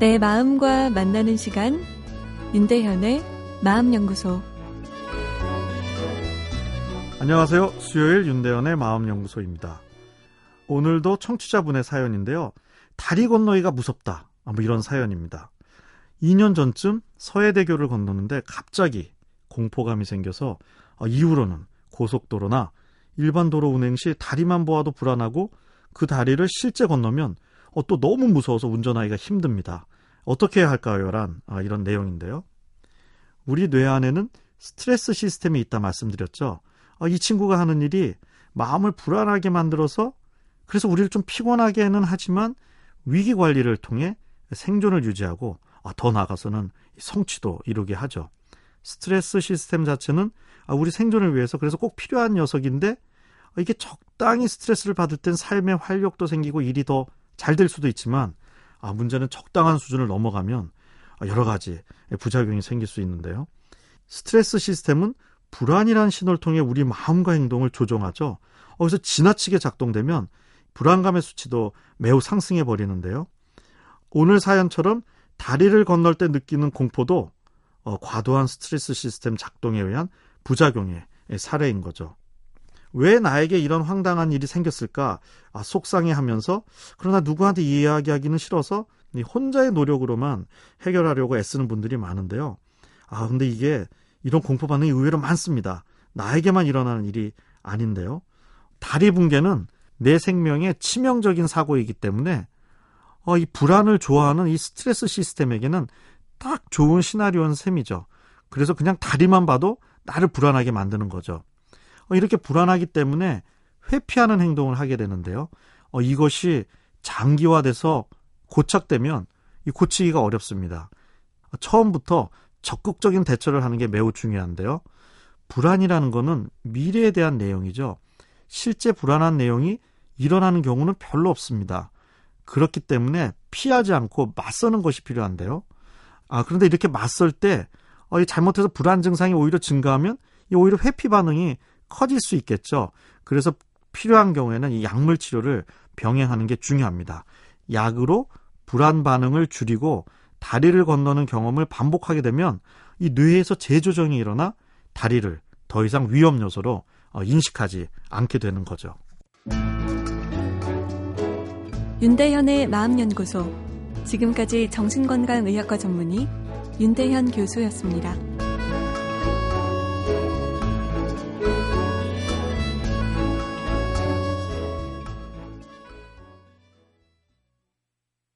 내 마음과 만나는 시간 윤대현의 마음연구소 안녕하세요. 수요일 윤대현의 마음연구소입니다. 오늘도 청취자분의 사연인데요. 다리 건너기가 무섭다. 아, 뭐 이런 사연입니다. 2년 전쯤 서해대교를 건너는데 갑자기 공포감이 생겨서 아, 이후로는 고속도로나 일반 도로 운행 시 다리만 보아도 불안하고 그 다리를 실제 건너면 어, 또 너무 무서워서 운전하기가 힘듭니다. 어떻게 해야 할까요? 란 아, 이런 내용인데요. 우리 뇌 안에는 스트레스 시스템이 있다 말씀드렸죠. 아, 이 친구가 하는 일이 마음을 불안하게 만들어서 그래서 우리를 좀 피곤하게는 하지만 위기 관리를 통해 생존을 유지하고 아, 더 나아가서는 성취도 이루게 하죠. 스트레스 시스템 자체는 아, 우리 생존을 위해서 그래서 꼭 필요한 녀석인데 이게 적당히 스트레스를 받을 땐 삶의 활력도 생기고 일이 더 잘 될 수도 있지만 아, 문제는 적당한 수준을 넘어가면 여러 가지 부작용이 생길 수 있는데요. 스트레스 시스템은 불안이라는 신호를 통해 우리 마음과 행동을 조종하죠. 그래서 지나치게 작동되면 불안감의 수치도 매우 상승해 버리는데요. 오늘 사연처럼 다리를 건널 때 느끼는 공포도 어, 과도한 스트레스 시스템 작동에 의한 부작용의 사례인 거죠. 왜 나에게 이런 황당한 일이 생겼을까? 아, 속상해 하면서, 그러나 누구한테 이야기하기는 싫어서, 혼자의 노력으로만 해결하려고 애쓰는 분들이 많은데요. 아, 근데 이게, 이런 공포 반응이 의외로 많습니다. 나에게만 일어나는 일이 아닌데요. 다리 붕괴는 내 생명에 치명적인 사고이기 때문에, 어, 이 불안을 좋아하는 이 스트레스 시스템에게는 딱 좋은 시나리오는 셈이죠. 그래서 그냥 다리만 봐도 나를 불안하게 만드는 거죠. 어, 이렇게 불안하기 때문에 회피하는 행동을 하게 되는데요. 어, 이것이 장기화돼서 고착되면 이 고치기가 어렵습니다. 처음부터 적극적인 대처를 하는 게 매우 중요한데요. 불안이라는 것은 미래에 대한 내용이죠. 실제 불안한 내용이 일어나는 경우는 별로 없습니다. 그렇기 때문에 피하지 않고 맞서는 것이 필요한데요. 아, 그런데 이렇게 맞설 때, 어, 잘못해서 불안 증상이 오히려 증가하면 오히려 회피 반응이 커질 수 있겠죠. 그래서 필요한 경우에는 이 약물 치료를 병행하는 게 중요합니다. 약으로 불안 반응을 줄이고 다리를 건너는 경험을 반복하게 되면 이 뇌에서 재조정이 일어나 다리를 더 이상 위험 요소로 어, 인식하지 않게 되는 거죠. 윤대현의 마음연구소. 지금까지 정신건강의학과 전문의 윤대현 교수였습니다.